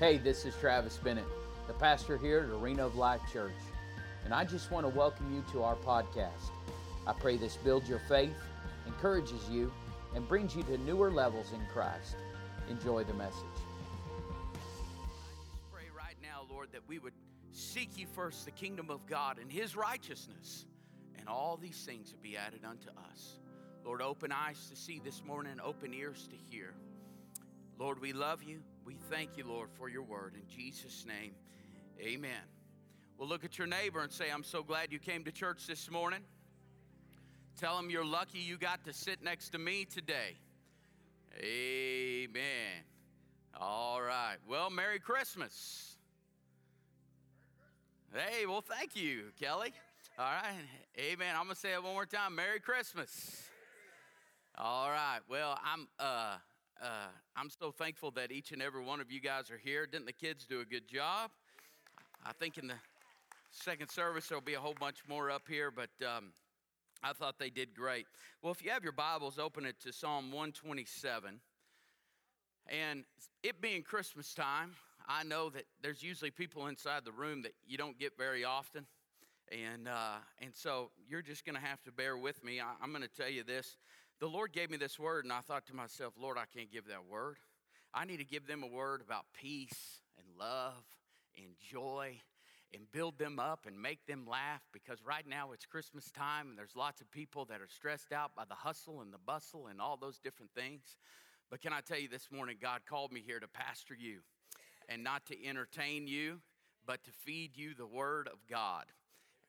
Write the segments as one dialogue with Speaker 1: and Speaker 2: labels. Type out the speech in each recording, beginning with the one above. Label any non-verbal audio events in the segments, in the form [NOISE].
Speaker 1: Hey, this is Travis Bennett, the pastor here at Arena of Life Church, and I just want to welcome you to our podcast. I pray this builds your faith, encourages you, and brings you to newer levels in Christ. Enjoy the message.
Speaker 2: I just pray right now, Lord, that we would seek ye first the kingdom of God and his righteousness, and all these things would be added unto us. Lord, open eyes to see this morning, open ears to hear. Lord, we love you. We thank you, Lord, for your word. In Jesus' name, amen. Well, look at your neighbor and say, I'm so glad you came to church this morning. Tell him you're lucky you got to sit next to me today. Amen. All right. Well, Merry Christmas. Hey, well, thank you, Kelly. All right. Amen. I'm going to say it one more time. Merry Christmas. All right. Well, I'm uh uh, I'm so thankful that each and every one of you guys are here. Didn't the kids do a good job? I think in the second service there'll be a whole bunch more up here, but um, I thought they did great. Well, if you have your Bibles, open it to Psalm 127. And it being Christmas time, I know that there's usually people inside the room that you don't get very often. And, uh, and so you're just going to have to bear with me. I, I'm going to tell you this the Lord gave me this word, and I thought to myself, Lord, I can't give that word. I need to give them a word about peace and love and joy and build them up and make them laugh because right now it's Christmas time and there's lots of people that are stressed out by the hustle and the bustle and all those different things. But can I tell you this morning, God called me here to pastor you and not to entertain you, but to feed you the word of God.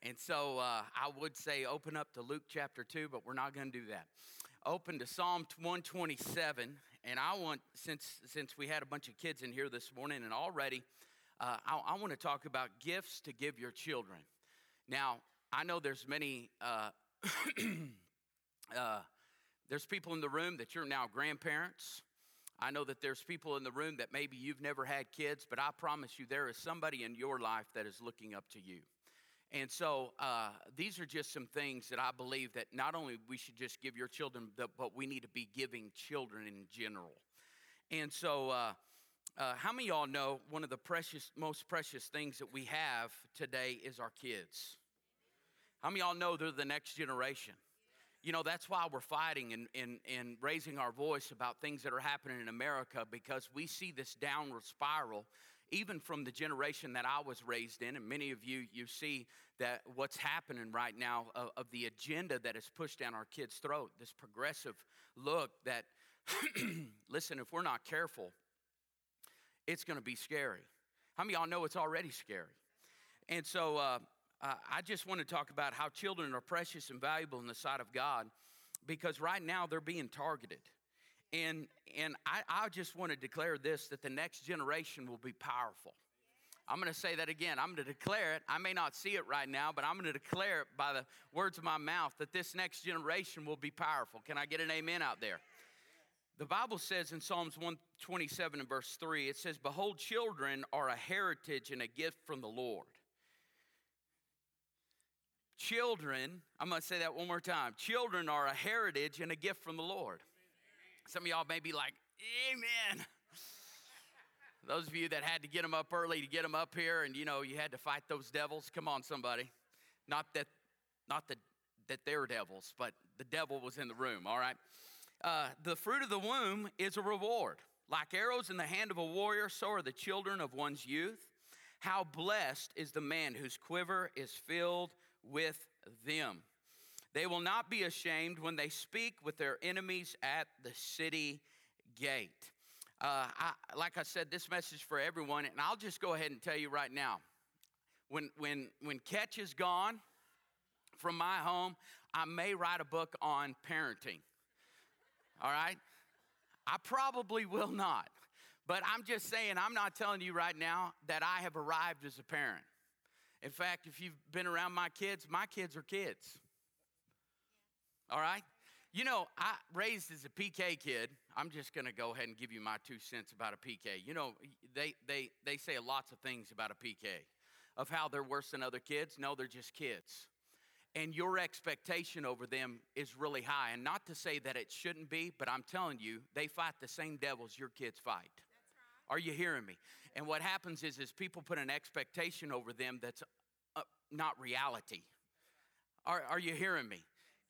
Speaker 2: And so uh, I would say open up to Luke chapter 2, but we're not going to do that open to Psalm 127, and I want since since we had a bunch of kids in here this morning, and already, uh, I, I want to talk about gifts to give your children. Now, I know there's many. Uh, [CLEARS THROAT] uh, there's people in the room that you're now grandparents. I know that there's people in the room that maybe you've never had kids, but I promise you there is somebody in your life that is looking up to you. And so uh, these are just some things that I believe that not only we should just give your children, but we need to be giving children in general. And so, uh, uh, how many y'all know one of the precious, most precious things that we have today is our kids? How many y'all know they're the next generation? You know, that's why we're fighting and, and, and raising our voice about things that are happening in America because we see this downward spiral even from the generation that I was raised in, and many of you, you see that what's happening right now of, of the agenda that is pushed down our kids' throat, this progressive look that, [CLEARS THROAT] listen, if we're not careful, it's going to be scary. How many y'all know it's already scary? And so uh, I just want to talk about how children are precious and valuable in the sight of God because right now they're being targeted. And, and I, I just want to declare this that the next generation will be powerful. I'm going to say that again. I'm going to declare it. I may not see it right now, but I'm going to declare it by the words of my mouth that this next generation will be powerful. Can I get an amen out there? The Bible says in Psalms 127 and verse 3, it says, Behold, children are a heritage and a gift from the Lord. Children, I'm going to say that one more time. Children are a heritage and a gift from the Lord. Some of y'all may be like, Amen. Those of you that had to get them up early to get them up here, and you know you had to fight those devils. Come on, somebody. Not that, not that that they're devils, but the devil was in the room. All right. Uh, the fruit of the womb is a reward. Like arrows in the hand of a warrior, so are the children of one's youth. How blessed is the man whose quiver is filled with them. They will not be ashamed when they speak with their enemies at the city gate. Uh, I, like I said, this message for everyone, and I'll just go ahead and tell you right now. When, when, when Catch is gone from my home, I may write a book on parenting. All right? I probably will not. But I'm just saying, I'm not telling you right now that I have arrived as a parent. In fact, if you've been around my kids, my kids are kids. All right? You know, I raised as a PK kid. I'm just going to go ahead and give you my two cents about a PK. You know, they they they say lots of things about a PK of how they're worse than other kids. No, they're just kids. And your expectation over them is really high. And not to say that it shouldn't be, but I'm telling you, they fight the same devils your kids fight. Are you hearing me? And what happens is, is people put an expectation over them that's uh, not reality. Are, are you hearing me?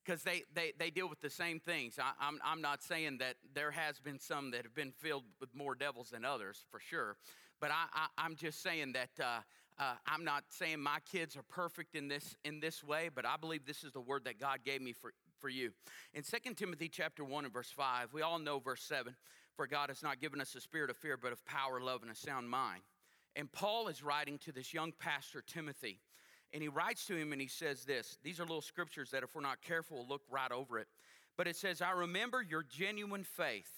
Speaker 2: Because they, they, they deal with the same things. I, I'm, I'm not saying that there has been some that have been filled with more devils than others, for sure. But I, I, am just saying that uh, uh, I'm not saying my kids are perfect in this, in this way, but I believe this is the word that God gave me for, for you. In 2 Timothy chapter 1 and verse 5, we all know verse 7, for God has not given us a spirit of fear, but of power, love, and a sound mind. And Paul is writing to this young pastor, Timothy, and he writes to him and he says this. These are little scriptures that, if we're not careful, we'll look right over it. But it says, I remember your genuine faith,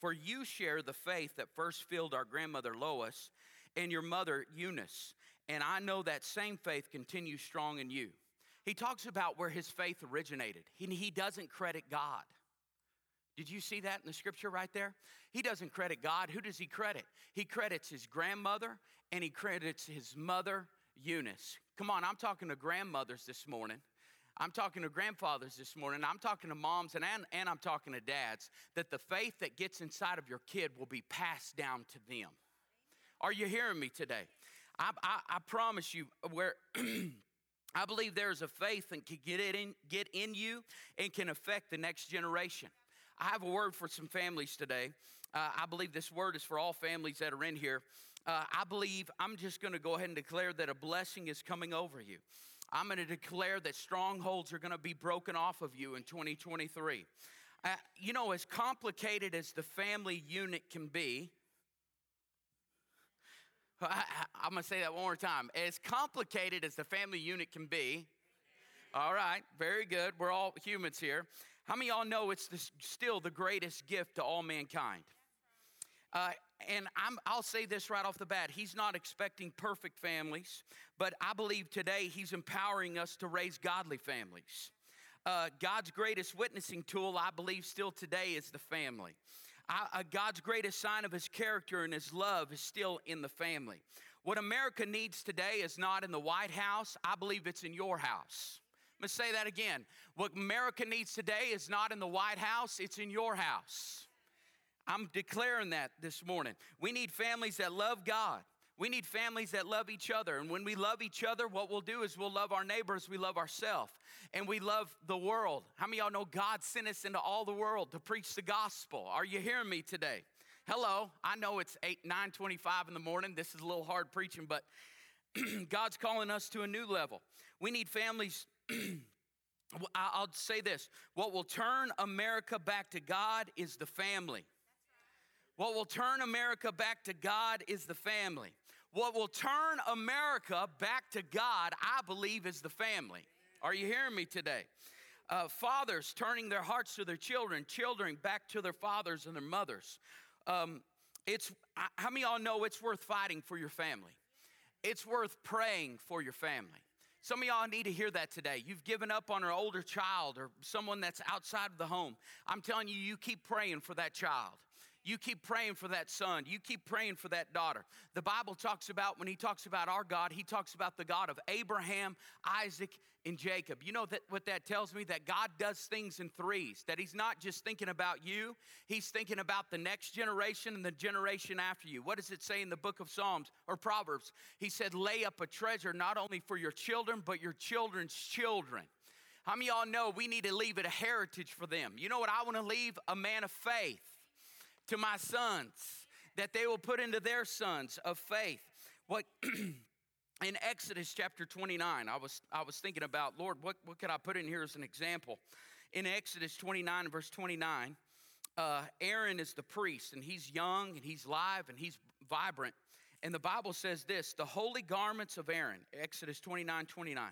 Speaker 2: for you share the faith that first filled our grandmother Lois and your mother Eunice. And I know that same faith continues strong in you. He talks about where his faith originated. He, he doesn't credit God. Did you see that in the scripture right there? He doesn't credit God. Who does he credit? He credits his grandmother and he credits his mother, Eunice. Come on, I'm talking to grandmothers this morning. I'm talking to grandfathers this morning. I'm talking to moms and, and, and I'm talking to dads that the faith that gets inside of your kid will be passed down to them. Are you hearing me today? I, I, I promise you, where [CLEARS THROAT] I believe there's a faith that can get, it in, get in you and can affect the next generation. I have a word for some families today. Uh, I believe this word is for all families that are in here. Uh, I believe I'm just going to go ahead and declare that a blessing is coming over you. I'm going to declare that strongholds are going to be broken off of you in 2023. Uh, you know, as complicated as the family unit can be, [LAUGHS] I, am going to say that one more time. As complicated as the family unit can be, all right, very good. We're all humans here. How many y'all know it's the, still the greatest gift to all mankind? Uh, and i will say this right off the bat He's not expecting perfect families, but I believe today He's empowering us to raise godly families. Uh, God's greatest witnessing tool, I believe, still today is the family. I, uh, God's greatest sign of His character and His love is still in the family. What America needs today is not in the White House, I believe it's in your house. I'm gonna say that again. What America needs today is not in the White House, it's in your house. I'm declaring that this morning. We need families that love God. We need families that love each other. And when we love each other, what we'll do is we'll love our neighbors, we love ourselves, and we love the world. How many y'all know God sent us into all the world to preach the gospel? Are you hearing me today? Hello, I know it's 8, 925 in the morning. This is a little hard preaching, but [CLEARS THROAT] God's calling us to a new level. We need families. [CLEARS THROAT] I'll say this what will turn America back to God is the family. What will turn America back to God is the family. What will turn America back to God, I believe, is the family. Are you hearing me today? Uh, fathers turning their hearts to their children, children back to their fathers and their mothers. Um, it's how many y'all know it's worth fighting for your family? It's worth praying for your family. Some of y'all need to hear that today. You've given up on an older child or someone that's outside of the home. I'm telling you, you keep praying for that child. You keep praying for that son. You keep praying for that daughter. The Bible talks about, when he talks about our God, he talks about the God of Abraham, Isaac, and Jacob. You know that, what that tells me? That God does things in threes, that he's not just thinking about you, he's thinking about the next generation and the generation after you. What does it say in the book of Psalms or Proverbs? He said, lay up a treasure not only for your children, but your children's children. How many y'all know we need to leave it a heritage for them? You know what I want to leave? A man of faith to my sons, that they will put into their sons of faith. What [CLEARS THROAT] in Exodus chapter 29, I was I was thinking about, Lord, what, what could I put in here as an example? In Exodus 29, verse 29, uh, Aaron is the priest, and he's young and he's live and he's vibrant. And the Bible says this the holy garments of Aaron, Exodus 29, 29.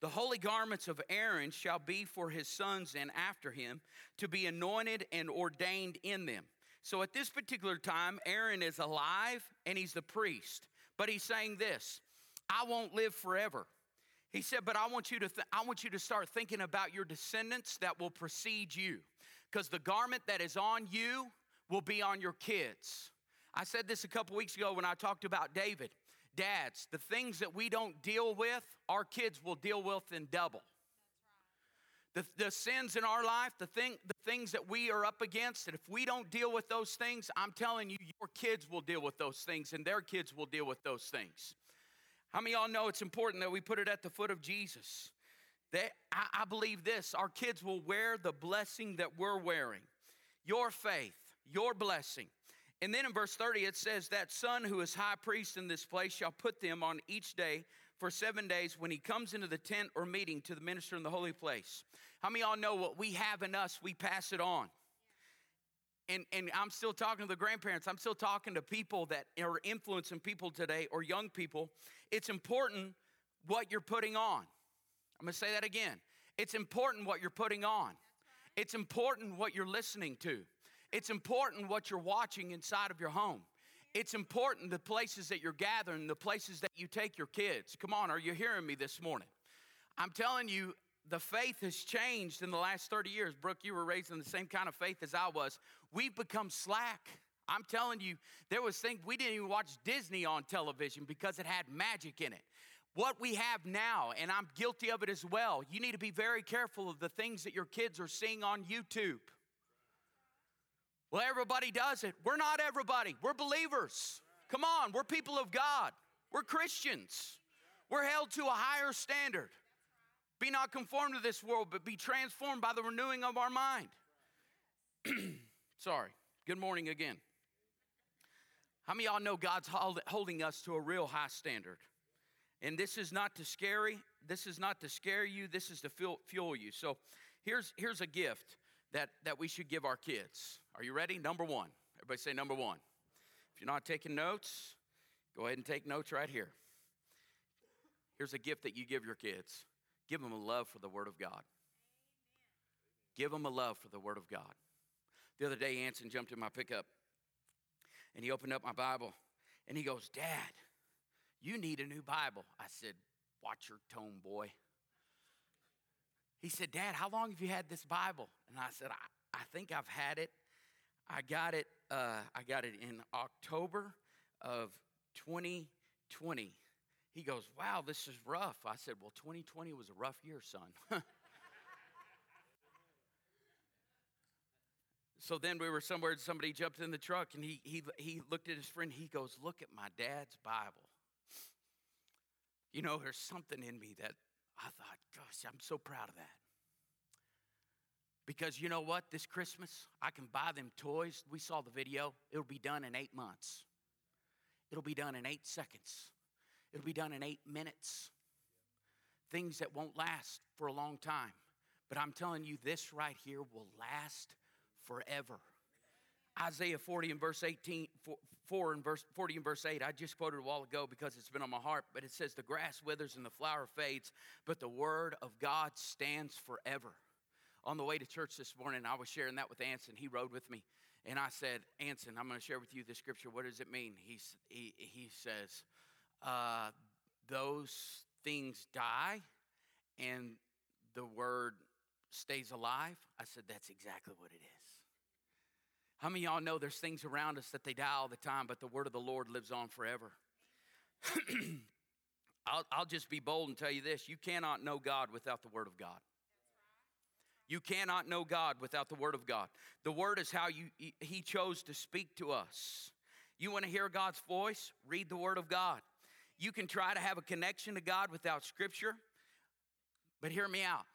Speaker 2: The holy garments of Aaron shall be for his sons and after him to be anointed and ordained in them. So at this particular time, Aaron is alive and he's the priest. But he's saying this I won't live forever. He said, but I want you to, th- I want you to start thinking about your descendants that will precede you. Because the garment that is on you will be on your kids. I said this a couple weeks ago when I talked about David. Dads, the things that we don't deal with, our kids will deal with in double. The, the sins in our life, the, thing, the things that we are up against, and if we don't deal with those things, I'm telling you, your kids will deal with those things and their kids will deal with those things. How many y'all know it's important that we put it at the foot of Jesus? That I, I believe this our kids will wear the blessing that we're wearing. Your faith, your blessing. And then in verse 30, it says, That son who is high priest in this place shall put them on each day for seven days when he comes into the tent or meeting to the minister in the holy place. How many y'all know what we have in us, we pass it on? And, and I'm still talking to the grandparents. I'm still talking to people that are influencing people today or young people. It's important what you're putting on. I'm gonna say that again. It's important what you're putting on, it's important what you're listening to, it's important what you're watching inside of your home. It's important the places that you're gathering, the places that you take your kids. Come on, are you hearing me this morning? I'm telling you, the faith has changed in the last 30 years. Brooke, you were raised in the same kind of faith as I was. We've become slack. I'm telling you, there was things we didn't even watch Disney on television because it had magic in it. What we have now, and I'm guilty of it as well, you need to be very careful of the things that your kids are seeing on YouTube. Well, everybody does it. We're not everybody. We're believers. Come on, we're people of God. We're Christians. We're held to a higher standard. Be not conformed to this world, but be transformed by the renewing of our mind. [CLEARS THROAT] Sorry. Good morning again. How many y'all know God's holding us to a real high standard? And this is not to scary. This is not to scare you. This is to fuel, fuel you. So here's, here's a gift that, that we should give our kids. Are you ready? Number one. Everybody say number one. If you're not taking notes, go ahead and take notes right here. Here's a gift that you give your kids give them a love for the Word of God. Give them a love for the Word of God. The other day, Anson jumped in my pickup and he opened up my Bible and he goes, Dad, you need a new Bible. I said, Watch your tone, boy. He said, Dad, how long have you had this Bible? And I said, I, I think I've had it. I got it. Uh, I got it in October of 2020. He goes, Wow, this is rough. I said, Well, 2020 was a rough year, son. [LAUGHS] so then we were somewhere, somebody jumped in the truck and he, he, he looked at his friend. He goes, Look at my dad's Bible. You know, there's something in me that I thought, gosh, I'm so proud of that. Because you know what? This Christmas, I can buy them toys. We saw the video. It'll be done in eight months, it'll be done in eight seconds, it'll be done in eight minutes. Things that won't last for a long time. But I'm telling you, this right here will last forever. Isaiah 40 and verse 18, 4 and verse 40 and verse 8. I just quoted a while ago because it's been on my heart, but it says, The grass withers and the flower fades, but the word of God stands forever. On the way to church this morning, I was sharing that with Anson. He rode with me. And I said, Anson, I'm going to share with you this scripture. What does it mean? He's, he, he says, uh, Those things die and the word stays alive. I said, That's exactly what it is. How many y'all know there's things around us that they die all the time, but the word of the Lord lives on forever? [CLEARS THROAT] I'll, I'll just be bold and tell you this you cannot know God without the word of God. You cannot know God without the Word of God. The Word is how you, He chose to speak to us. You want to hear God's voice? Read the Word of God. You can try to have a connection to God without Scripture, but hear me out.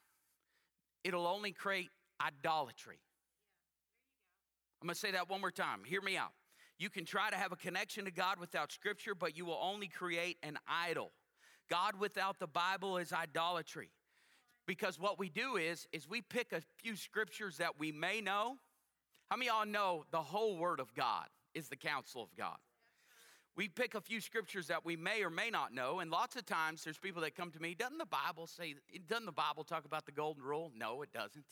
Speaker 2: It'll only create idolatry. I'm going to say that one more time. Hear me out. You can try to have a connection to God without scripture, but you will only create an idol. God without the Bible is idolatry. Because what we do is is we pick a few scriptures that we may know. How many y'all know the whole word of God is the counsel of God? We pick a few scriptures that we may or may not know, and lots of times there's people that come to me, doesn't the Bible say doesn't the Bible talk about the golden rule? No, it doesn't.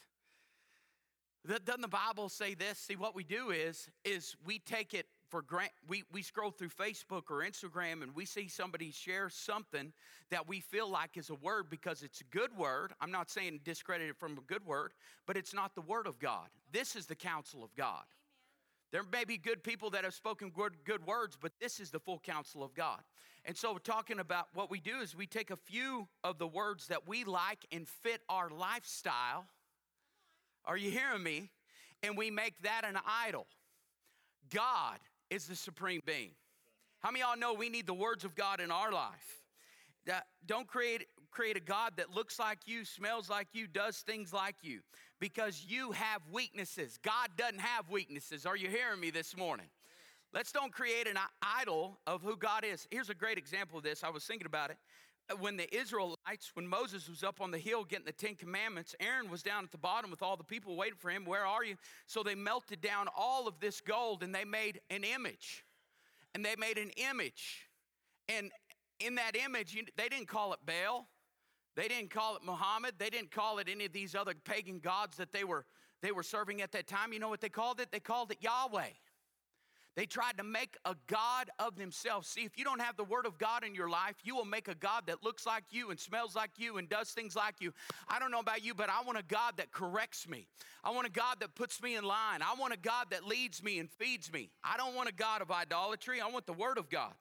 Speaker 2: Doesn't the Bible say this? See, what we do is, is we take it for grant. We, we scroll through Facebook or Instagram and we see somebody share something that we feel like is a word because it's a good word. I'm not saying discredit it from a good word, but it's not the word of God. This is the counsel of God. There may be good people that have spoken good, good words, but this is the full counsel of God. And so, we're talking about what we do is we take a few of the words that we like and fit our lifestyle Are you hearing me? And we make that an idol. God is the supreme being. How many y'all know we need the words of God in our life? That don't create create a God that looks like you, smells like you, does things like you because you have weaknesses. God doesn't have weaknesses. Are you hearing me this morning? Let's don't create an idol of who God is. Here's a great example of this. I was thinking about it. When the Israelites, when Moses was up on the hill getting the Ten Commandments, Aaron was down at the bottom with all the people waiting for him. Where are you? So they melted down all of this gold and they made an image. And they made an image. And in that image, they didn't call it Baal. They didn't call it Muhammad. They didn't call it any of these other pagan gods that they were, they were serving at that time. You know what they called it? They called it Yahweh. They tried to make a God of themselves. See, if you don't have the Word of God in your life, you will make a God that looks like you and smells like you and does things like you. I don't know about you, but I want a God that corrects me. I want a God that puts me in line. I want a God that leads me and feeds me. I don't want a God of idolatry. I want the Word of God.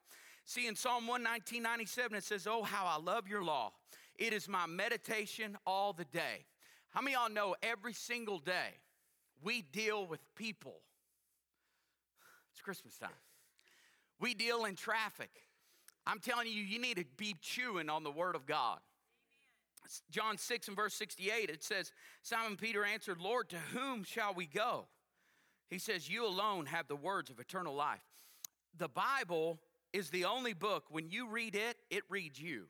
Speaker 2: See, in Psalm 119, 97, it says, Oh, how I love your law. It is my meditation all the day. How many y'all know every single day we deal with people? It's Christmas time. We deal in traffic. I'm telling you, you need to be chewing on the Word of God. John 6 and verse 68, it says, Simon Peter answered, Lord, to whom shall we go? He says, You alone have the words of eternal life. The Bible is the only book, when you read it, it reads you.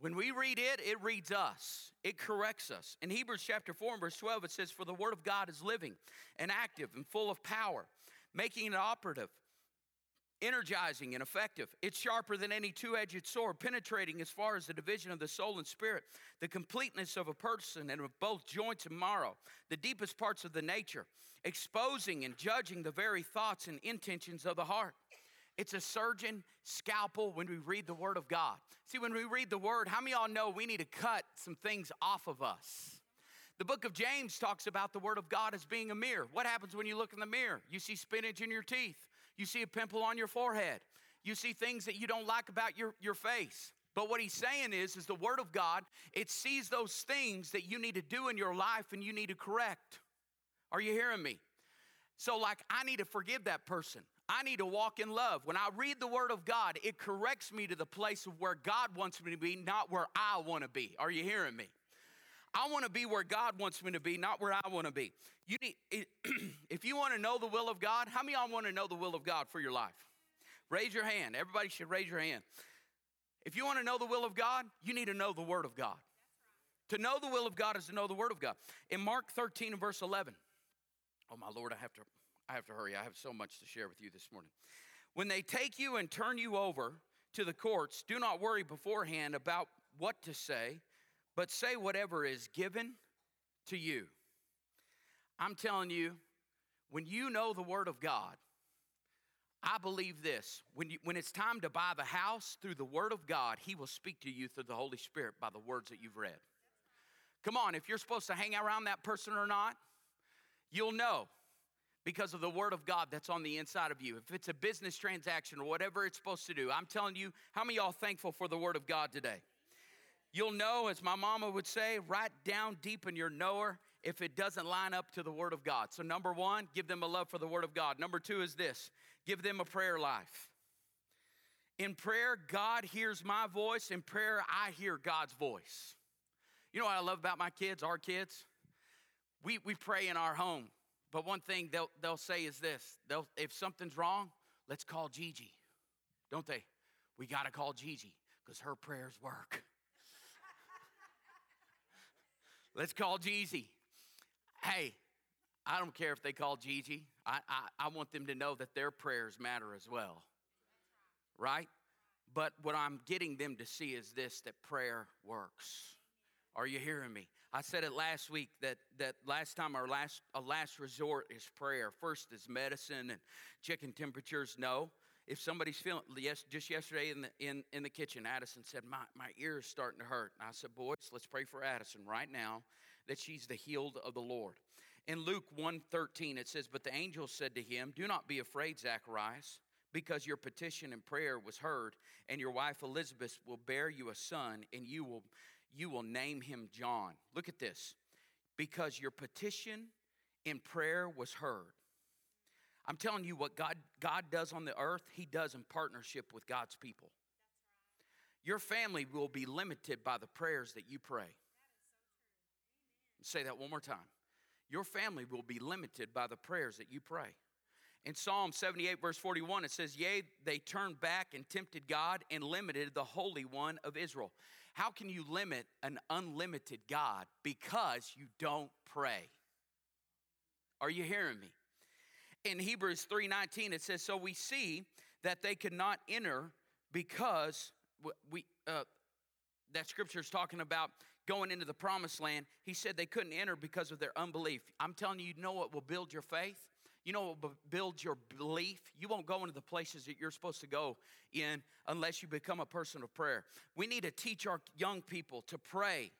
Speaker 2: When we read it, it reads us, it corrects us. In Hebrews chapter 4 and verse 12, it says, For the word of God is living and active and full of power, making it operative, energizing and effective. It's sharper than any two edged sword, penetrating as far as the division of the soul and spirit, the completeness of a person and of both joints and marrow, the deepest parts of the nature, exposing and judging the very thoughts and intentions of the heart. It's a surgeon scalpel when we read the Word of God. See, when we read the Word, how many y'all know we need to cut some things off of us? The book of James talks about the Word of God as being a mirror. What happens when you look in the mirror? You see spinach in your teeth, you see a pimple on your forehead, you see things that you don't like about your, your face. But what he's saying is, is the Word of God, it sees those things that you need to do in your life and you need to correct. Are you hearing me? So, like, I need to forgive that person. I need to walk in love. When I read the Word of God, it corrects me to the place of where God wants me to be, not where I want to be. Are you hearing me? I want to be where God wants me to be, not where I want to be. You need, [CLEARS THROAT] if you want to know the will of God, how many y'all want to know the will of God for your life? Raise your hand. Everybody should raise your hand. If you want to know the will of God, you need to know the Word of God. To know the will of God is to know the Word of God. In Mark 13 and verse 11, oh my Lord, I have to I have to hurry. I have so much to share with you this morning. When they take you and turn you over to the courts, do not worry beforehand about what to say, but say whatever is given to you. I'm telling you, when you know the Word of God, I believe this. When, you, when it's time to buy the house through the Word of God, He will speak to you through the Holy Spirit by the words that you've read. Come on, if you're supposed to hang around that person or not, you'll know because of the word of God that's on the inside of you. If it's a business transaction or whatever it's supposed to do, I'm telling you, how many y'all thankful for the word of God today? You'll know, as my mama would say, right down deep in your knower if it doesn't line up to the word of God. So, number one, give them a love for the word of God. Number two is this give them a prayer life. In prayer, God hears my voice. In prayer, I hear God's voice. You know what I love about my kids, our kids? We, we pray in our home. But one thing they'll, they'll say is this they'll, if something's wrong, let's call Gigi. Don't they? We got to call Gigi because her prayers work. [LAUGHS] let's call Gigi. Hey, I don't care if they call Gigi. I, I, I want them to know that their prayers matter as well. Right? But what I'm getting them to see is this that prayer works. Are you hearing me? I said it last week that, that last time our last, a last resort is prayer. First is medicine and checking temperatures. No. If somebody's feeling, yes, just yesterday in the, in, in the kitchen, Addison said, my, my ear is starting to hurt. And I said, boys, let's pray for Addison right now that she's the healed of the Lord. In Luke 1.13, it says, But the angel said to him, Do not be afraid, Zacharias, because your petition and prayer was heard, and your wife Elizabeth will bear you a son, and you will you will name him John. Look at this. because your petition in prayer was heard. I'm telling you what God, God does on the earth, He does in partnership with God's people. Your family will be limited by the prayers that you pray. Say that one more time. Your family will be limited by the prayers that you pray. In Psalm 78, verse 41, it says, Yea, they turned back and tempted God and limited the Holy One of Israel. How can you limit an unlimited God? Because you don't pray. Are you hearing me? In Hebrews 3:19 it says so we see that they could not enter because we uh, that scripture is talking about going into the promised land. He said they couldn't enter because of their unbelief. I'm telling you, you know what will build your faith? You know build your belief? You won't go into the places that you're supposed to go in unless you become a person of prayer. We need to teach our young people to pray.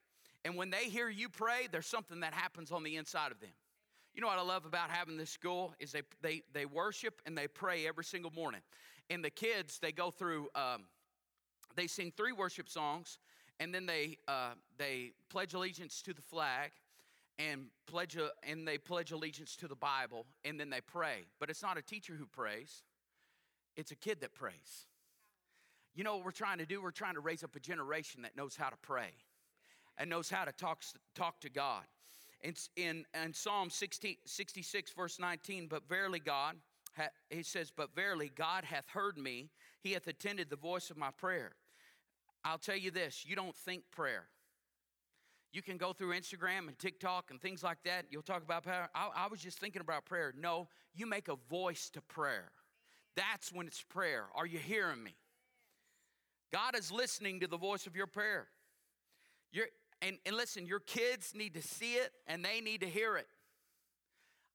Speaker 2: And when they hear you pray, there's something that happens on the inside of them. You know what I love about having this school is they, they, they worship and they pray every single morning. And the kids, they go through, um, they sing three worship songs, and then they, uh, they pledge allegiance to the flag, and pledge a, and they pledge allegiance to the Bible, and then they pray. But it's not a teacher who prays; it's a kid that prays. You know what we're trying to do? We're trying to raise up a generation that knows how to pray and knows how to talk, talk to God. It's in, in Psalm 60, 66, verse 19, but verily God, he says, but verily God hath heard me. He hath attended the voice of my prayer. I'll tell you this you don't think prayer. You can go through Instagram and TikTok and things like that. You'll talk about prayer. I, I was just thinking about prayer. No, you make a voice to prayer. That's when it's prayer. Are you hearing me? God is listening to the voice of your prayer. You're, and, and listen, your kids need to see it and they need to hear it.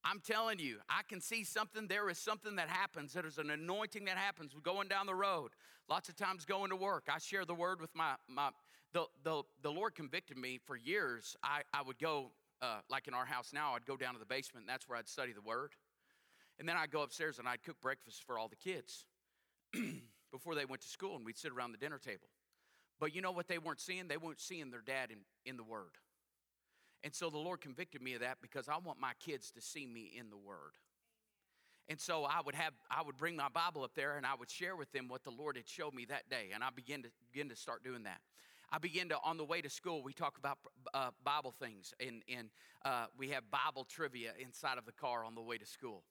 Speaker 2: I'm telling you, I can see something. There is something that happens. There's an anointing that happens. We're going down the road. Lots of times going to work. I share the word with my, my the, the, the Lord convicted me for years. I, I would go, uh, like in our house now, I'd go down to the basement and that's where I'd study the word. And then I'd go upstairs and I'd cook breakfast for all the kids [CLEARS THROAT] before they went to school and we'd sit around the dinner table. But you know what they weren't seeing? They weren't seeing their dad in, in the Word. And so the Lord convicted me of that because I want my kids to see me in the Word. And so I would have I would bring my Bible up there and I would share with them what the Lord had showed me that day. And I began to begin to start doing that. I began to on the way to school. We talk about uh, Bible things, and and uh, we have Bible trivia inside of the car on the way to school,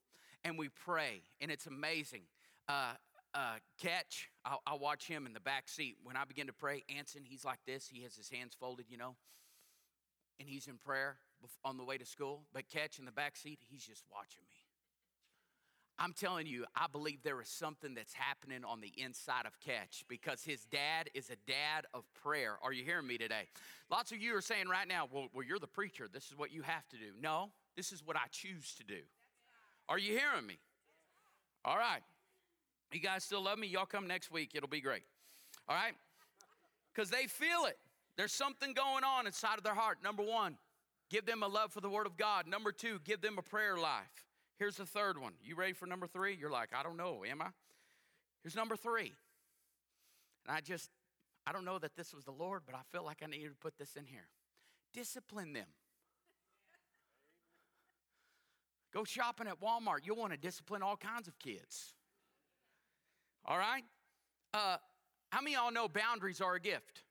Speaker 2: and we pray, and it's amazing. Uh, uh, catch, I'll, I'll, watch him in the back seat. When I begin to pray, Anson, he's like this. He has his hands folded, you know, and he's in prayer on the way to school. But catch in the back seat, he's just watching me. I'm telling you, I believe there is something that's happening on the inside of Catch because his dad is a dad of prayer. Are you hearing me today? Lots of you are saying right now, well, well, you're the preacher. This is what you have to do. No, this is what I choose to do. Are you hearing me? All right. You guys still love me? Y'all come next week. It'll be great. All right? Because they feel it. There's something going on inside of their heart. Number one, give them a love for the Word of God. Number two, give them a prayer life. Here's the third one. You ready for number three? You're like, I don't know, am I? Here's number three. And I just, I don't know that this was the Lord, but I felt like I needed to put this in here. Discipline them. Go shopping at Walmart. You'll want to discipline all kinds of kids. All right? Uh, how many y'all know boundaries are a gift?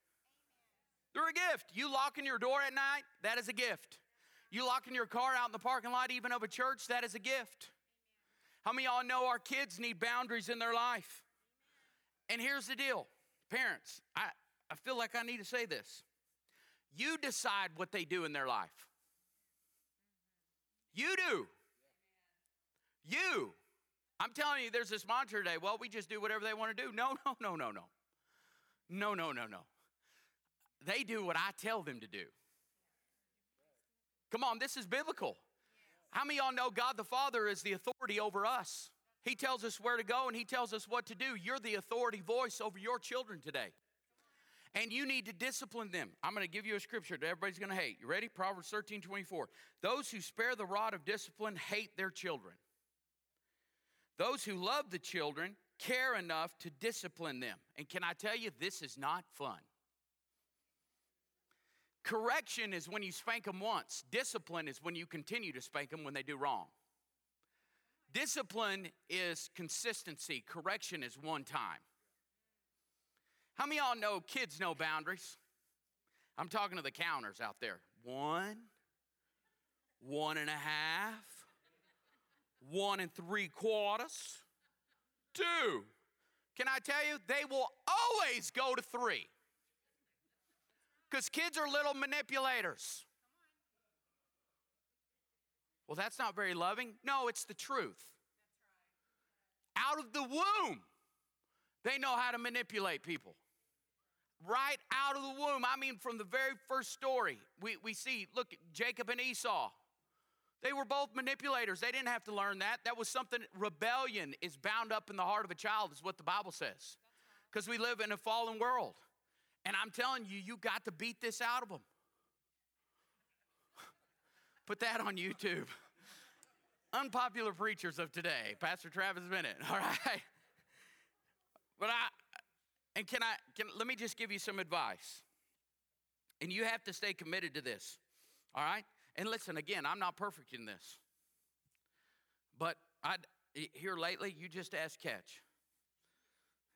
Speaker 2: They're a gift. You locking your door at night, that is a gift. You locking your car out in the parking lot, even of a church, that is a gift. How many y'all know our kids need boundaries in their life? And here's the deal parents, I, I feel like I need to say this. You decide what they do in their life. You do. You. I'm telling you, there's this mantra today. Well, we just do whatever they want to do. No, [LAUGHS] no, no, no, no. No, no, no, no. They do what I tell them to do. Come on, this is biblical. How many y'all know God the Father is the authority over us? He tells us where to go and He tells us what to do. You're the authority voice over your children today. And you need to discipline them. I'm going to give you a scripture that everybody's going to hate. You ready? Proverbs 13 24. Those who spare the rod of discipline hate their children. Those who love the children care enough to discipline them. And can I tell you, this is not fun. Correction is when you spank them once, discipline is when you continue to spank them when they do wrong. Discipline is consistency, correction is one time. How many y'all know kids know boundaries? I'm talking to the counters out there. One, one and a half, one and three quarters, two. Can I tell you, they will always go to three. Because kids are little manipulators. Well, that's not very loving. No, it's the truth. Out of the womb, they know how to manipulate people. Right out of the womb. I mean, from the very first story, we, we see, look, Jacob and Esau. They were both manipulators. They didn't have to learn that. That was something, rebellion is bound up in the heart of a child, is what the Bible says. Because we live in a fallen world. And I'm telling you, you got to beat this out of them. [LAUGHS] Put that on YouTube. [LAUGHS] Unpopular preachers of today, Pastor Travis Bennett. [LAUGHS] All right. But I, and can I, can, let me just give you some advice. And you have to stay committed to this. All right. And listen, again, I'm not perfect in this. But I, here lately, you just ask Catch.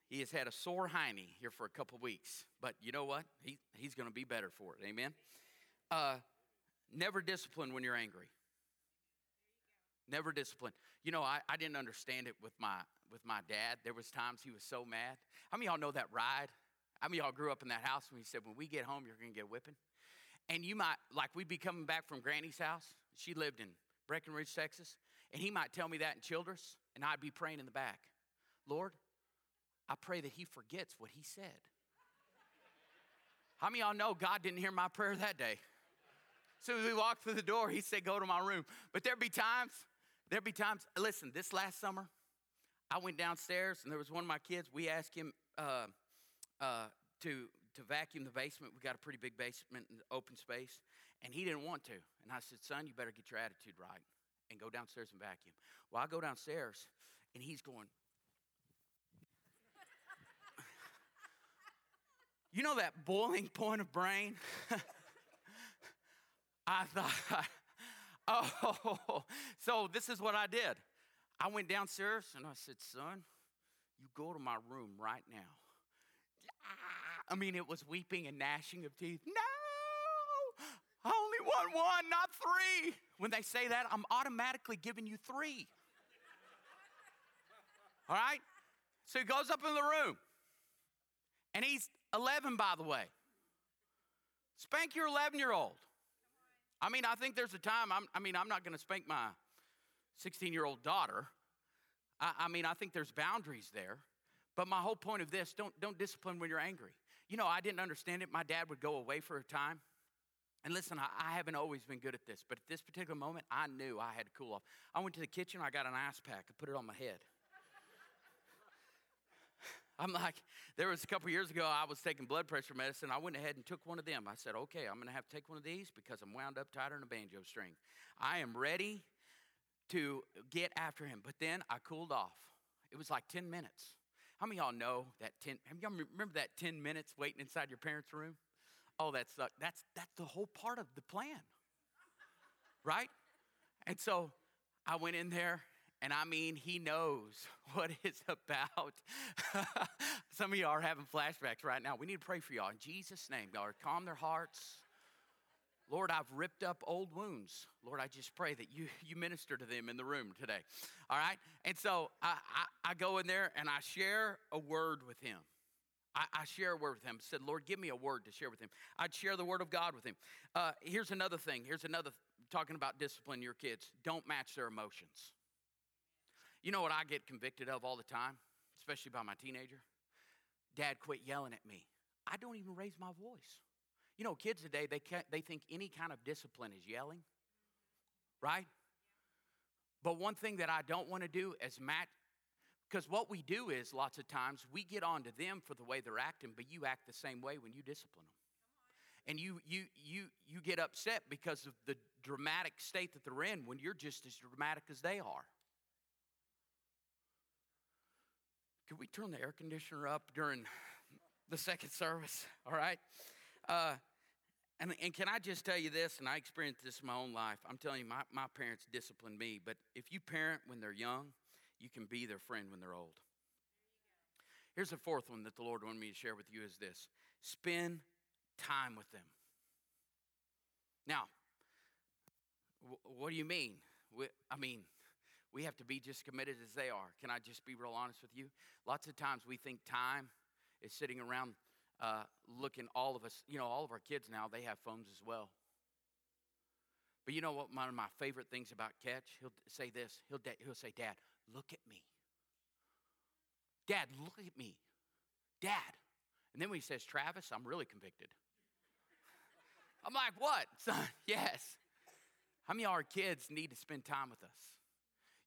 Speaker 2: He has had a sore hiney here for a couple weeks, but you know what? He, he's going to be better for it. Amen. Uh, never discipline when you're angry. Never discipline. You know, I, I didn't understand it with my with my dad. There was times he was so mad. How many y'all know that ride? How many y'all grew up in that house when he said, "When we get home, you're going to get whipping"? And you might like we'd be coming back from Granny's house. She lived in Breckenridge, Texas, and he might tell me that in Childress, and I'd be praying in the back, Lord, I pray that he forgets what he said. How many y'all know God didn't hear my prayer that day? So as we walked through the door, he said, Go to my room. But there'd be times, there'd be times, listen, this last summer, I went downstairs and there was one of my kids. We asked him uh, uh, to, to vacuum the basement. We got a pretty big basement and open space, and he didn't want to. And I said, Son, you better get your attitude right and go downstairs and vacuum. Well, I go downstairs and he's going, You know that boiling point of brain? [LAUGHS] I thought, [LAUGHS] oh, [LAUGHS] so this is what I did. I went downstairs and I said, son, you go to my room right now. Ah, I mean, it was weeping and gnashing of teeth. No, I only want one, not three. When they say that, I'm automatically giving you three. All right? So he goes up in the room and he's 11, by the way. Spank your 11 year old. I mean, I think there's a time, I'm, i mean, I'm not going to spank my 16 year old daughter. I, I mean, I think there's boundaries there. But my whole point of this don't, don't discipline when you're angry. You know, I didn't understand it. My dad would go away for a time. And listen, I, I haven't always been good at this, but at this particular moment, I knew I had to cool off. I went to the kitchen, I got an ice pack, I put it on my head. I'm like, there was a couple years ago, I was taking blood pressure medicine. I went ahead and took one of them. I said, okay, I'm going to have to take one of these because I'm wound up tighter than a banjo string. I am ready to get after him. But then I cooled off. It was like 10 minutes. How many y'all know that 10, y'all remember that 10 minutes waiting inside your parents' room? Oh, that's, uh, that's, that's the whole part of the plan, right? And so I went in there and I mean, he knows [LAUGHS] what it's about. [LAUGHS] Some of y'all are having flashbacks right now. We need to pray for y'all in Jesus' name. God, calm their hearts. Lord, I've ripped up old wounds. Lord, I just pray that you, [LAUGHS] you minister to them in the room today. All right? And so I, I, I go in there and I share a word with him. I, I, share a word with him. I said, Lord, give me a word to share with him. I'd share the word of God with him. Uh, here's another thing. Here's another talking about discipline your kids. Don't match their emotions. You know what I get convicted of all the time, especially by my teenager? Dad, quit yelling at me. I don't even raise my voice. You know, kids today, they, can't, they think any kind of discipline is yelling, right? But one thing that I don't want to do is Matt, because what we do is lots of times we get on to them for the way they're acting, but you act the same way when you discipline them. And you, you, you, you get upset because of the dramatic state that they're in when you're just as dramatic as they are. Could we turn the air conditioner up during the second service? [LAUGHS] All right. Uh, And, and can I just tell you this, and I experienced this in my own life. I'm telling you, my, my parents disciplined me, but if you parent when they're young, you can be their friend when they're old. Here's the fourth one that the Lord wanted me to share with you is this spend time with them. Now, what do you mean? I mean, we have to be just committed as they are. Can I just be real honest with you? Lots of times we think time is sitting around uh, looking, all of us, you know, all of our kids now, they have phones as well. But you know what? One of my favorite things about Catch, he'll say this. He'll, he'll say, Dad, look at me. Dad, look at me. Dad. And then when he says Travis, I'm really convicted. I'm like, what? Son, [LAUGHS] yes. How many of our kids need to spend time with us?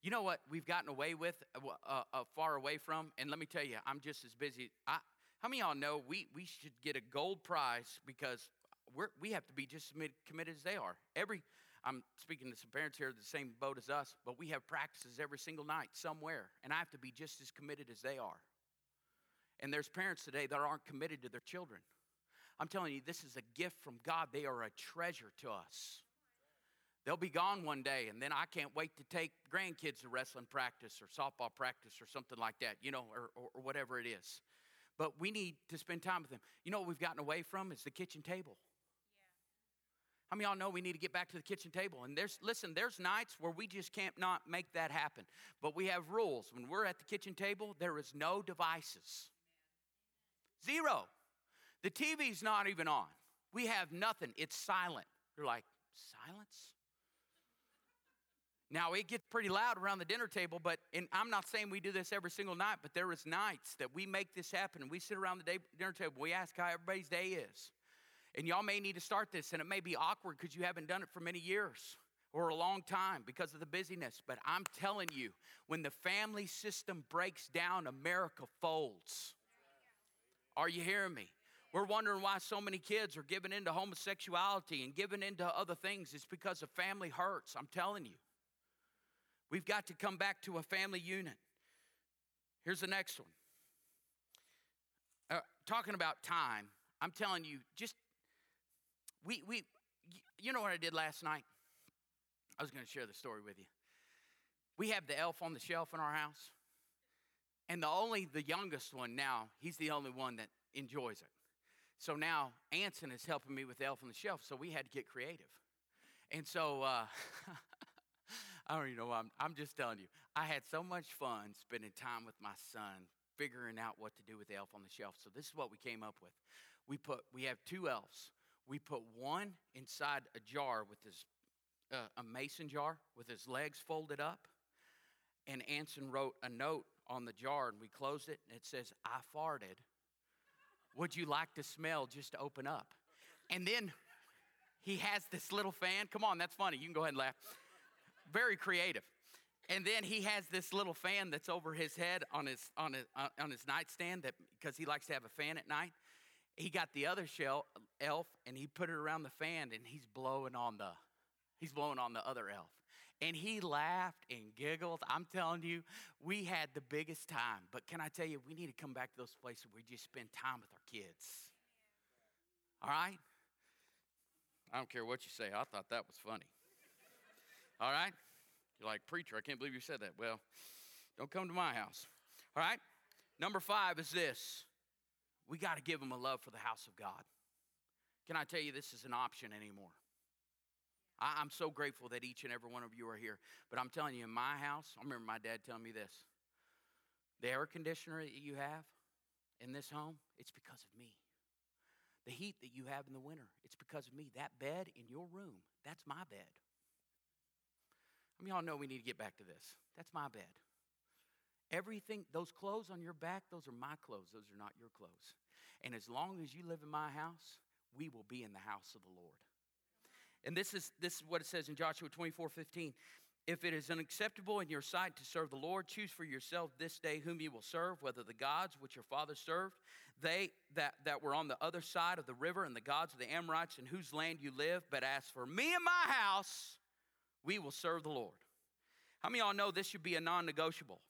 Speaker 2: You know what we've gotten away with, uh, uh, uh, far away from? And let me tell you, I'm just as busy. I, how many of y'all know we, we should get a gold prize because we're, we have to be just as committed as they are? Every, I'm speaking to some parents here, the same boat as us, but we have practices every single night somewhere, and I have to be just as committed as they are. And there's parents today that aren't committed to their children. I'm telling you, this is a gift from God. They are a treasure to us. They'll be gone one day, and then I can't wait to take grandkids to wrestling practice or softball practice or something like that, you know, or, or, or whatever it is. But we need to spend time with them. You know what we've gotten away from is the kitchen table. How many y'all know we need to get back to the kitchen table? And there's, listen, there's nights where we just can't not make that happen. But we have rules. When we're at the kitchen table, there is no devices. Zero. The TV's not even on. We have nothing. It's silent. You're like, silence? Now it gets pretty loud around the dinner table, but and I'm not saying we do this every single night, but there is nights that we make this happen and we sit around the day, dinner table. We ask how everybody's day is. And y'all may need to start this, and it may be awkward because you haven't done it for many years or a long time because of the busyness. But I'm telling you, when the family system breaks down, America folds. Are you hearing me? We're wondering why so many kids are giving into homosexuality and giving into other things. It's because the family hurts. I'm telling you. We've got to come back to a family unit. Here's the next one. Uh, talking about time, I'm telling you, just we, we, you know what I did last night? I was going to share the story with you. We have the elf on the shelf in our house, and the only the youngest one now, he's the only one that enjoys it. So now Anson is helping me with the elf on the shelf, so we had to get creative. And so uh, [LAUGHS] I don't even know I'm, I'm just telling you, I had so much fun spending time with my son, figuring out what to do with the elf on the shelf. So this is what we came up with. We put we have two elves we put one inside a jar with his, uh, a mason jar with his legs folded up. And Anson wrote a note on the jar and we closed it and it says, I farted. Would you like to smell just open up? And then he has this little fan. Come on, that's funny. You can go ahead and laugh. Very creative. And then he has this little fan that's over his head on his on his uh, on his nightstand that because he likes to have a fan at night. He got the other shell elf and he put it around the fan and he's blowing on the he's blowing on the other elf. And he laughed and giggled. I'm telling you we had the biggest time. But can i tell you we need to come back to those places where we just spend time with our kids. All right? I don't care what you say. I thought that was funny all right you're like preacher i can't believe you said that well don't come to my house all right number five is this we got to give them a love for the house of God. Can I tell you, this is an option anymore? I, am so grateful that each and every one of you are here. But I'm telling you, in my house, I remember my dad telling me this the air conditioner that you have in this home, it's because of me. The heat that you have in the winter, it's because of me. That bed in your room, that's my bed. I mean, y'all know we need to get back to this. That's my bed. Everything, those clothes on your back, those are my clothes. Those are not your clothes. And as long as you live in my house, we will be in the house of the Lord. And this is, this is what it says in Joshua 24 15. If it is unacceptable in your sight to serve the Lord, choose for yourself this day whom you will serve, whether the gods which your fathers served, they that, that were on the other side of the river, and the gods of the Amorites in whose land you live. But as for me and my house, we will serve the Lord. How many of y'all know this should be a non negotiable?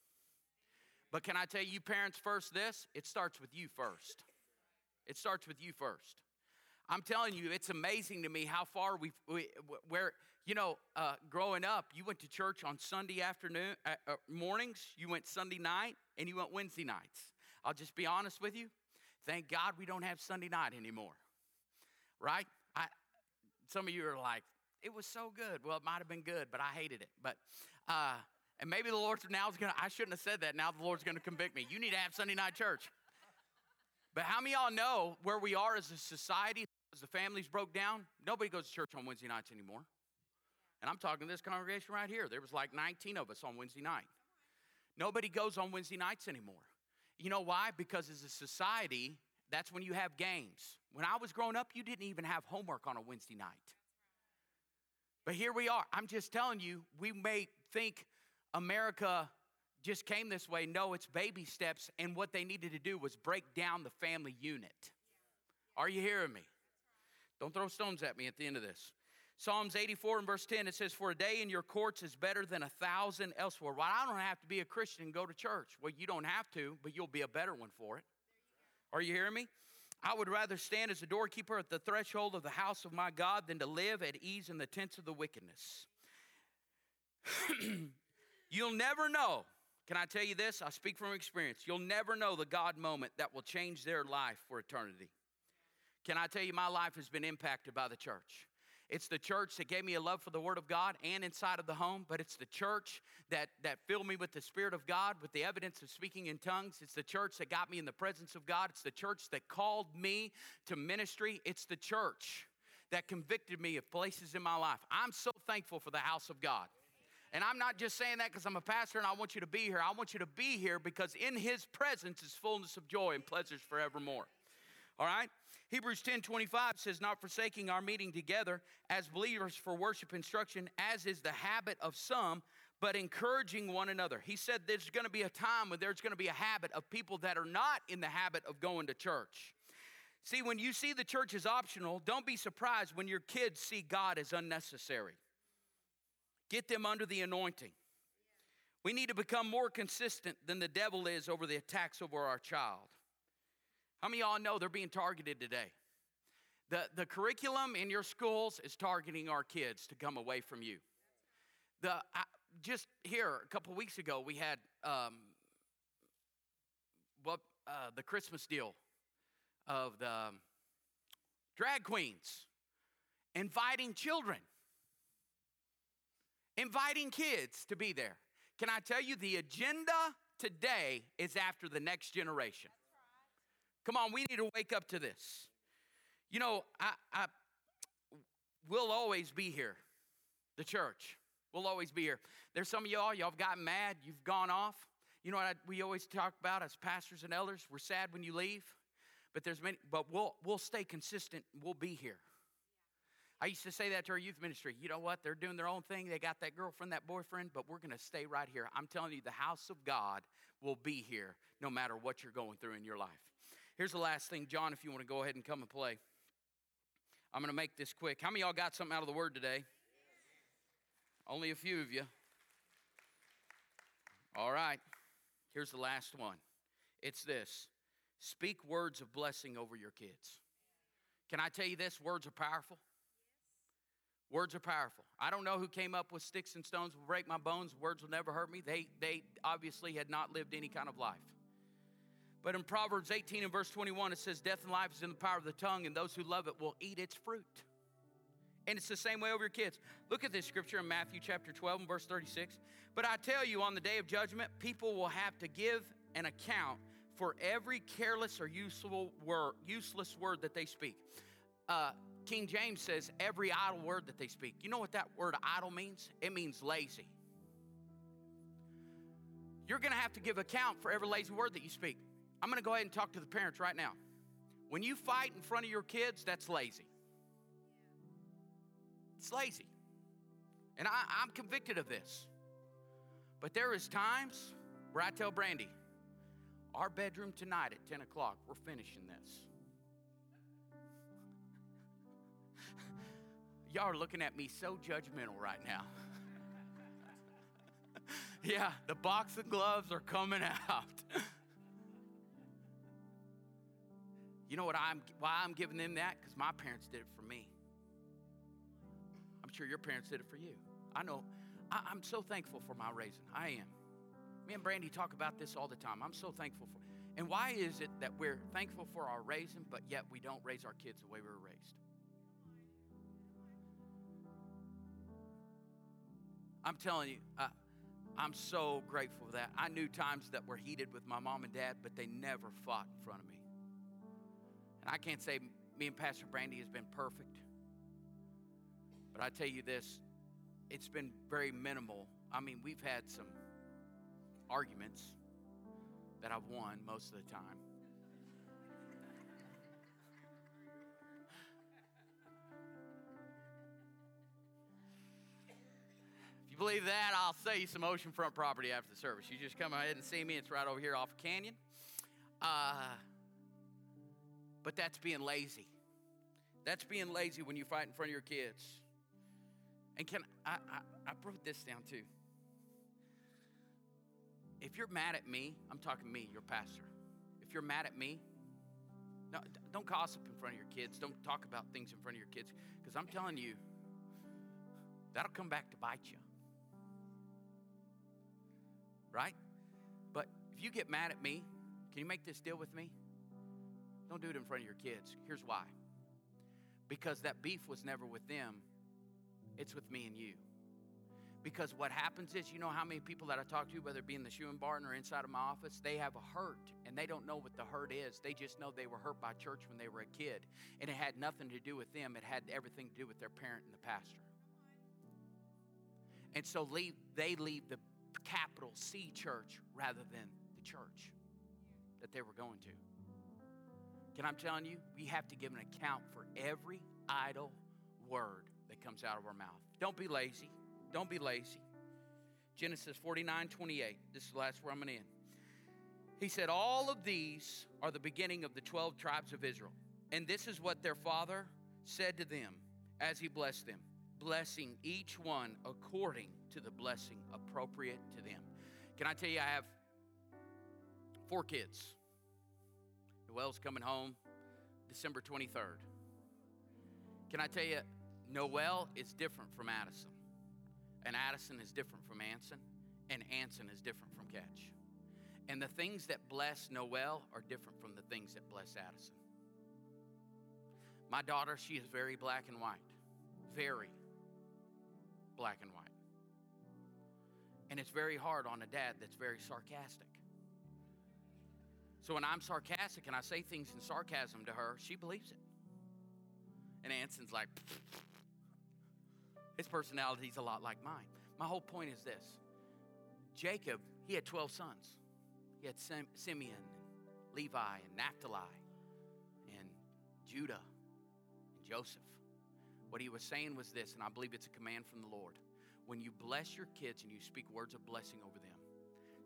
Speaker 2: But can I tell you, parents, first this? It starts with you first. It starts with you first. I'm telling you, it's amazing to me how far we've, we, where, you know, uh, growing up, you went to church on Sunday afternoon, uh, uh, mornings, you went Sunday night, and you went Wednesday nights. I'll just be honest with you. Thank God we don't have Sunday night anymore, right? I, some of you are like, it was so good. Well, it might have been good, but I hated it. But, uh, and maybe the Lord now is going to, I shouldn't have said that. Now the Lord's going to convict me. You need to have Sunday night church. But how many y'all know where we are as a society, as the families broke down? Nobody goes to church on Wednesday nights anymore. And I'm talking to this congregation right here. There was like 19 of us on Wednesday night. Nobody goes on Wednesday nights anymore. You know why? Because as a society, that's when you have games. When I was growing up, you didn't even have homework on a Wednesday night. But here we are. I'm just telling you, we may think America just came this way. No, it's baby steps. And what they needed to do was break down the family unit. Are you hearing me? Don't throw stones at me at the end of this. Psalms 84 and verse 10, it says, For a day in your courts is better than a thousand elsewhere. Well, I don't have to be a Christian and go to church. Well, you don't have to, but you'll be a better one for it. Are you hearing me? I would rather stand as a doorkeeper at the threshold of the house of my God than to live at ease in the tents of the wickedness. [CLEARS THROAT] You'll never know can I tell you this? I speak from experience. You'll never know the God moment that will change their life for eternity. Can I tell you, my life has been impacted by the church. It's the church that gave me a love for the Word of God and inside of the home, but it's the church that, that filled me with the Spirit of God, with the evidence of speaking in tongues. It's the church that got me in the presence of God. It's the church that called me to ministry. It's the church that convicted me of places in my life. I'm so thankful for the house of God. And I'm not just saying that because I'm a pastor and I want you to be here. I want you to be here because in his presence is fullness of joy and pleasures forevermore. All right? Hebrews 10 25 says, Not forsaking our meeting together as believers for worship instruction, as is the habit of some, but encouraging one another. He said there's going to be a time when there's going to be a habit of people that are not in the habit of going to church. See, when you see the church as optional, don't be surprised when your kids see God as unnecessary. Get them under the anointing. We need to become more consistent than the devil is over the attacks over our child. How many of y'all know they're being targeted today? The, the curriculum in your schools is targeting our kids to come away from you. The, I, just here, a couple weeks ago, we had um, what, uh, the Christmas deal of the um, drag queens inviting children inviting kids to be there. Can I tell you, the agenda today is after the next generation. Come on, we need to wake up to this. You know, I, I we'll always be here, the church. We'll always be here. There's some of y'all, y'all have gotten mad, you've gone off. You know what I, we always talk about as pastors and elders? We're sad when you leave, but there's many, but we'll we'll stay consistent. We'll be here. I used to say that to our youth ministry. You know what? They're doing their own thing. They got that girlfriend, that boyfriend, but we're going to stay right here. I'm telling you, the house of God will be here no matter what you're going through in your life. Here's the last thing, John, if you want to go ahead and come and play. I'm going to make this quick. How many y'all got something out of the word today? Only a few of you. All right. Here's the last one. It's this speak words of blessing over your kids. Can I tell you this? Words are powerful. Words are powerful. I don't know who came up with sticks and stones will break my bones, words will never hurt me. They, they obviously had not lived any kind of life. But in Proverbs 18 and verse 21, it says, Death and life is in the power of the tongue, and those who love it will eat its fruit. And it's the same way over your kids. Look at this scripture in Matthew chapter 12 and verse 36. But I tell you, on the day of judgment, people will have to give an account for every careless or useful word, useless word that they speak. Uh, King James says every idle word that they speak. You know what that word idle means? It means lazy. You're going to have to give account for every lazy word that you speak. I'm going to go ahead and talk to the parents right now. When you fight in front of your kids, that's lazy. It's lazy. And I, am convicted of this. But there is times where I tell Brandy, our bedroom tonight at 10 o'clock, we're finishing this. [LAUGHS] Y'all are looking at me so judgmental right now. [LAUGHS] yeah, the box of gloves are coming [LAUGHS] out. You know what I'm why I'm giving them that? Because my parents did it for me. I'm sure your parents did it for you. I know. I, I'm so thankful for my raising. I am. Me and Brandy talk about this all the time. I'm so thankful for. And why is it that we're thankful for our raising, but yet we don't raise our kids the way we were raised? I'm telling you, I, I'm so grateful for that. I knew times that were heated with my mom and dad, but they never fought in front of me. And I can't say me and Pastor Brandy has been perfect, but I tell you this, it's been very minimal. I mean, we've had some arguments that I've won most of the time. If you believe that, I'll sell you some oceanfront property after the service. You just come ahead and see me. It's right over here off of Canyon. Uh, but that's being lazy. That's being lazy when you fight in front of your kids. And can I, I, I wrote this down too. If you're mad at me, I'm talking me, your pastor. If you're mad at me, no, don't gossip in front of your kids. Don't talk about things in front of your kids. Because I'm telling you, that'll come back to bite you. Right? But if you get mad at me, can you make this deal with me? Don't do it in front of your kids. Here's why. Because that beef was never with them, it's with me and you. Because what happens is, you know how many people that I talk to, whether it be in the shoeing barn or inside of my office, they have a hurt and they don't know what the hurt is. They just know they were hurt by church when they were a kid. And it had nothing to do with them, it had everything to do with their parent and the pastor. And so leave, they leave the capital C church rather than the church that they were going to. Can I'm telling you, we have to give an account for every idle word that comes out of our mouth. Don't be lazy. Don't be lazy. Genesis 49 28. This is the last where I'm going to end. He said, All of these are the beginning of the 12 tribes of Israel. And this is what their father said to them as he blessed them, blessing each one according to the blessing appropriate to them. Can I tell you, I have four kids. Noel's coming home December 23rd. Can I tell you, Noel is different from Addison. And Addison is different from Anson, and Anson is different from Catch. And the things that bless Noel are different from the things that bless Addison. My daughter, she is very black and white. Very black and white. And it's very hard on a dad that's very sarcastic. So when I'm sarcastic and I say things in sarcasm to her, she believes it. And Anson's like, his personality's a lot like mine. My whole point is this Jacob, he had 12 sons. He had Simeon, and Levi, and Naphtali, and Judah, and Joseph. What he was saying was this, and I believe it's a command from the Lord. When you bless your kids and you speak words of blessing over them,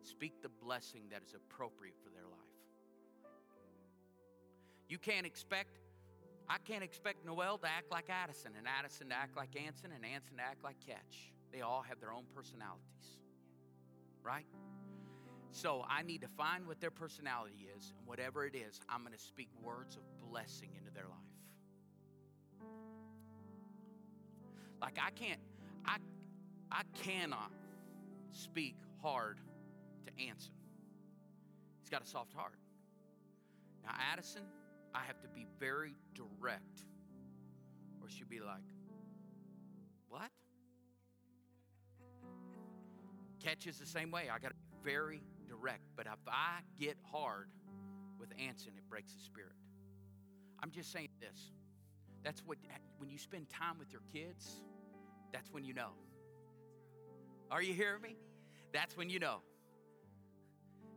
Speaker 2: speak the blessing that is appropriate for their. You can't expect I can't expect Noel to act like Addison, and Addison to act like Anson, and Anson to act like Catch. They all have their own personalities, right? So I need to find what their personality is, and whatever it is, I'm going to speak words of blessing into their life. Like I can't, I, I cannot speak hard to Anson. He's got a soft heart. Now Addison, I have to be very direct, or she'll be like, What? Catch is the same way. I got to be very direct. But if I get hard with Anson, it breaks the spirit. I'm just saying this. That's what, when you spend time with your kids, that's when you know. Are you hearing me? That's when you know.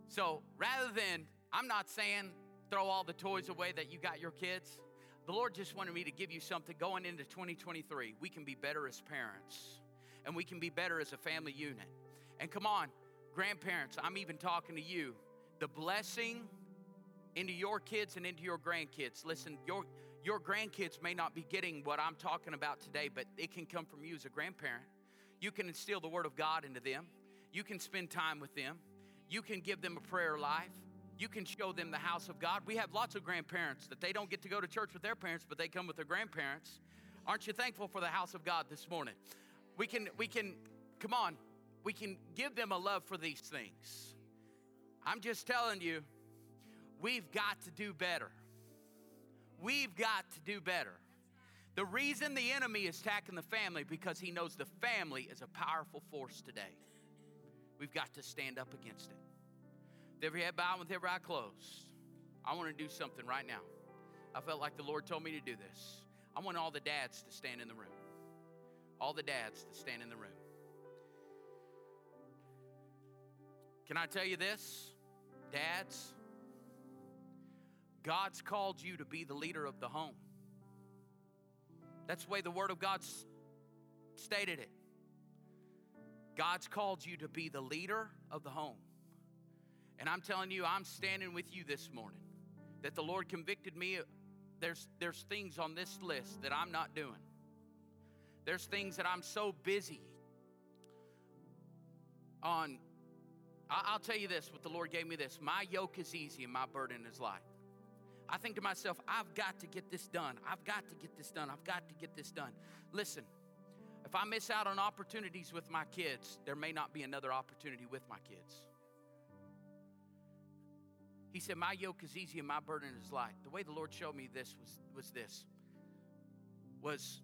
Speaker 2: So rather than, I'm not saying throw all the toys away that you got your kids. The Lord just wanted me to give you something going into 2023. We can be better as parents, and we can be better as a family unit. And come on, grandparents, I'm even talking to you. The blessing into your kids and into your grandkids. Listen, your your grandkids may not be getting what I'm talking about today, but it can come from you as a grandparent. You can instill the word of God into them. You can spend time with them. You can give them a prayer life. You can show them the house of God. We have lots of grandparents that they don't get to go to church with their parents, but they come with their grandparents. Aren't you thankful for the house of God this morning? We can, we can, come on, we can give them a love for these things. I'm just telling you, we've got to do better. We've got to do better. The reason the enemy is attacking the family because he knows the family is a powerful force today. We've got to stand up against it. With every head bowed, with every eye closed, I want to do something right now. I felt like the Lord told me to do this. I want all the dads to stand in the room. All the dads to stand in the room. Can I tell you this, dads? God's called you to be the leader of the home. That's the way the Word of God stated it. God's called you to be the leader of the home. And I'm telling you, I'm standing with you this morning that the Lord convicted me. There's, there's things on this list that I'm not doing. There's things that I'm so busy on. I'll tell you this what the Lord gave me this my yoke is easy and my burden is light. I think to myself, I've got to get this done. I've got to get this done. I've got to get this done. Listen, if I miss out on opportunities with my kids, there may not be another opportunity with my kids. He said, My yoke is easy and my burden is light. The way the Lord showed me this was, was this. Was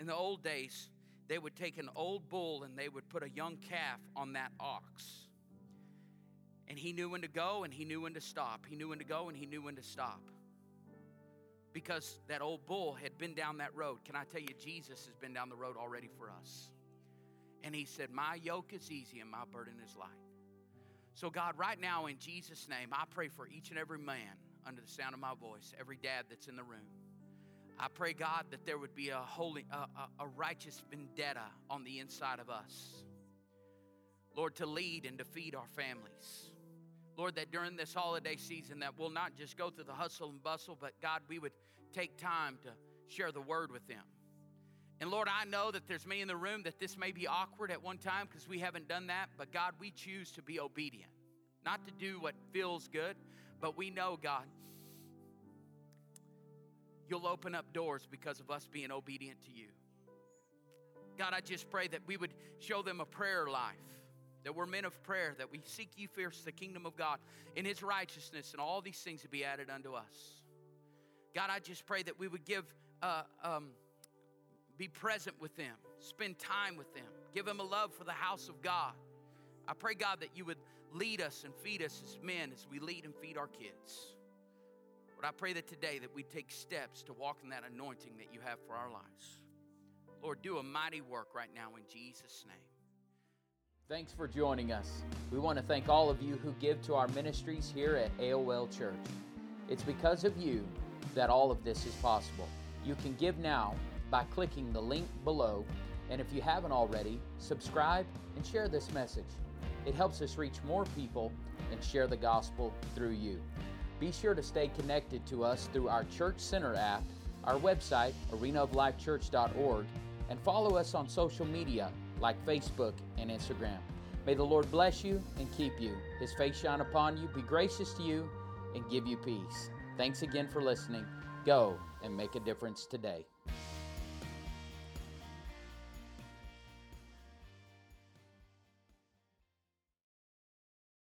Speaker 2: in the old days, they would take an old bull and they would put a young calf on that ox. And he knew when to go and he knew when to stop. He knew when to go and he knew when to stop. Because that old bull had been down that road. Can I tell you, Jesus has been down the road already for us. And he said, My yoke is easy and my burden is light. So, God, right now, in Jesus' name, I pray for each and every man under the sound of my voice, every dad that's in the room. I pray, God, that there would be a holy, a, a, a righteous vendetta on the inside of us. Lord, to lead and to feed our families. Lord, that during this holiday season that we'll not just go through the hustle and bustle, but God, we would take time to share the word with them. And Lord, I know that there's many in the room that this may be awkward at one time because we haven't done that, but God, we choose to be obedient. Not to do what feels good, but we know, God, you'll open up doors because of us being obedient to you. God, I just pray that we would show them a prayer life that we're men of prayer, that we seek you first the kingdom of God in his righteousness, and all these things to be added unto us. God, I just pray that we would give, uh, um, be present with them, spend time with them, give them a love for the house of God. I pray, God, that you would lead us and feed us as men as we lead and feed our kids. But I pray that today that we take steps to walk in that anointing that you have for our lives. Lord, do a mighty work right now in Jesus' name.
Speaker 1: Thanks for joining us. We want to thank all of you who give to our ministries here at AOL Church. It's because of you that all of this is possible. You can give now by clicking the link below, and if you haven't already, subscribe and share this message. It helps us reach more people and share the gospel through you. Be sure to stay connected to us through our Church Center app, our website, arenaoflifechurch.org, and follow us on social media like Facebook and Instagram. May the Lord bless you and keep you, His face shine upon you, be gracious to you, and give you peace. Thanks again for listening. Go and make a difference today.